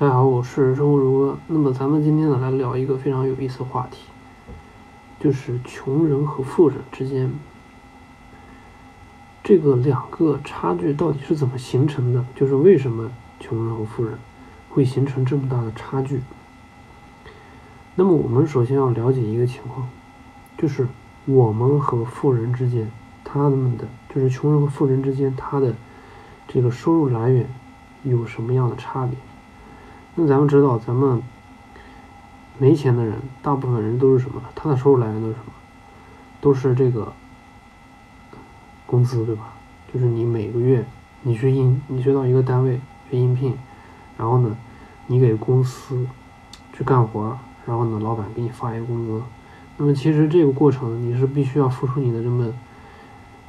大家好，我是生活如歌。那么咱们今天呢来聊一个非常有意思的话题，就是穷人和富人之间这个两个差距到底是怎么形成的？就是为什么穷人和富人会形成这么大的差距？那么我们首先要了解一个情况，就是我们和富人之间，他们的就是穷人和富人之间，他的这个收入来源有什么样的差别？那咱们知道，咱们没钱的人，大部分人都是什么？他的收入来源都是什么？都是这个工资，对吧？就是你每个月你去应，你去到一个单位去应聘，然后呢，你给公司去干活，然后呢，老板给你发一个工资。那么其实这个过程你是必须要付出你的这么，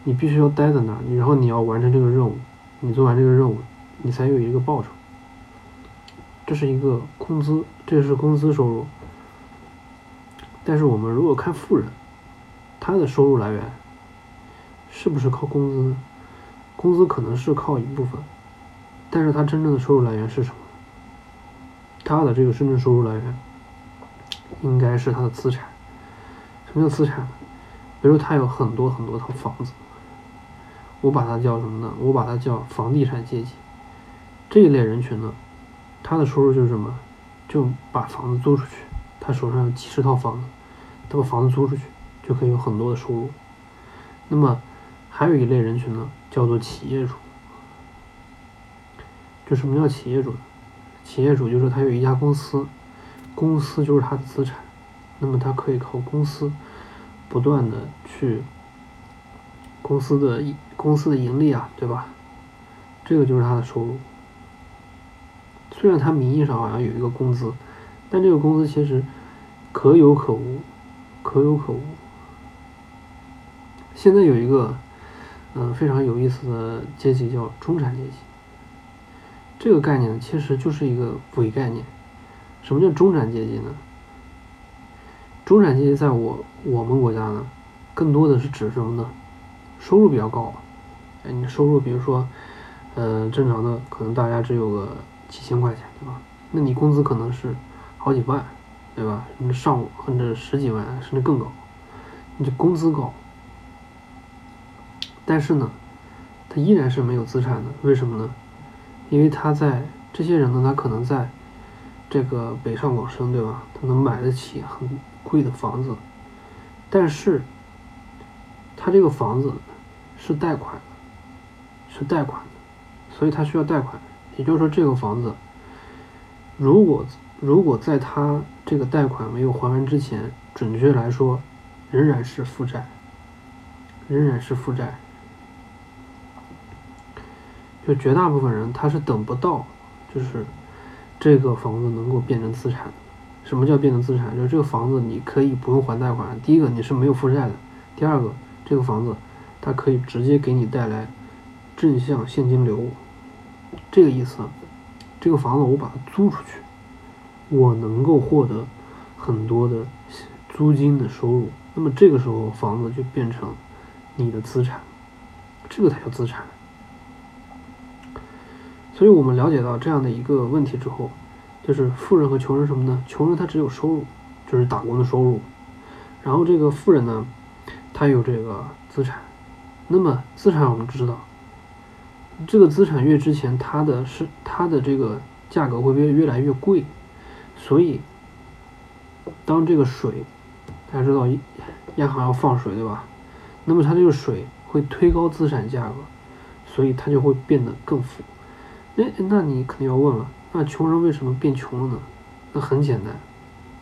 你必须要待在那儿，然后你要完成这个任务，你做完这个任务，你才有一个报酬。这是一个工资，这是工资收入。但是我们如果看富人，他的收入来源是不是靠工资？工资可能是靠一部分，但是他真正的收入来源是什么？他的这个真正收入来源应该是他的资产。什么叫资产？比如他有很多很多套房子，我把它叫什么呢？我把它叫房地产阶级。这一类人群呢？他的收入就是什么？就把房子租出去，他手上有几十套房子，他把房子租出去，就可以有很多的收入。那么，还有一类人群呢，叫做企业主。就什么叫企业主呢？企业主就是他有一家公司，公司就是他的资产，那么他可以靠公司不断的去公司的公司的盈利啊，对吧？这个就是他的收入。虽然他名义上好像有一个工资，但这个工资其实可有可无，可有可无。现在有一个嗯非常有意思的阶级叫中产阶级，这个概念其实就是一个伪概念。什么叫中产阶级呢？中产阶级在我我们国家呢，更多的是指什么呢？收入比较高，哎，你收入比如说，呃，正常的可能大家只有个。几千块钱，对吧？那你工资可能是好几万，对吧？甚至上甚至十几万，甚至更高。你这工资高，但是呢，他依然是没有资产的。为什么呢？因为他在这些人呢，他可能在这个北上广深，对吧？他能买得起很贵的房子，但是他这个房子是贷款，是贷款的，所以他需要贷款。也就是说，这个房子，如果如果在他这个贷款没有还完之前，准确来说，仍然是负债，仍然是负债。就绝大部分人他是等不到，就是这个房子能够变成资产。什么叫变成资产？就是这个房子你可以不用还贷款。第一个你是没有负债的，第二个这个房子它可以直接给你带来正向现金流。这个意思，这个房子我把它租出去，我能够获得很多的租金的收入。那么这个时候房子就变成你的资产，这个才叫资产。所以我们了解到这样的一个问题之后，就是富人和穷人什么呢？穷人他只有收入，就是打工的收入，然后这个富人呢，他有这个资产。那么资产我们知道。这个资产越值钱，它的是它的这个价格会越越来越贵，所以当这个水，大家知道央行要放水对吧？那么它这个水会推高资产价格，所以它就会变得更富。那那你肯定要问了，那穷人为什么变穷了呢？那很简单，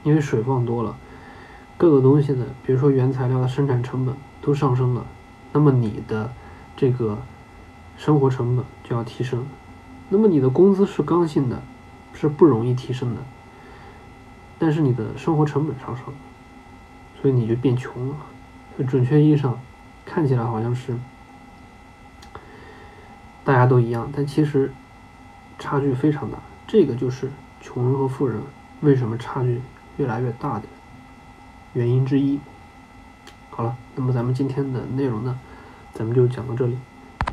因为水放多了，各个东西的，比如说原材料的生产成本都上升了，那么你的这个。生活成本就要提升，那么你的工资是刚性的，是不容易提升的。但是你的生活成本上升，所以你就变穷了。准确意义上，看起来好像是大家都一样，但其实差距非常大。这个就是穷人和富人为什么差距越来越大的原因之一。好了，那么咱们今天的内容呢，咱们就讲到这里。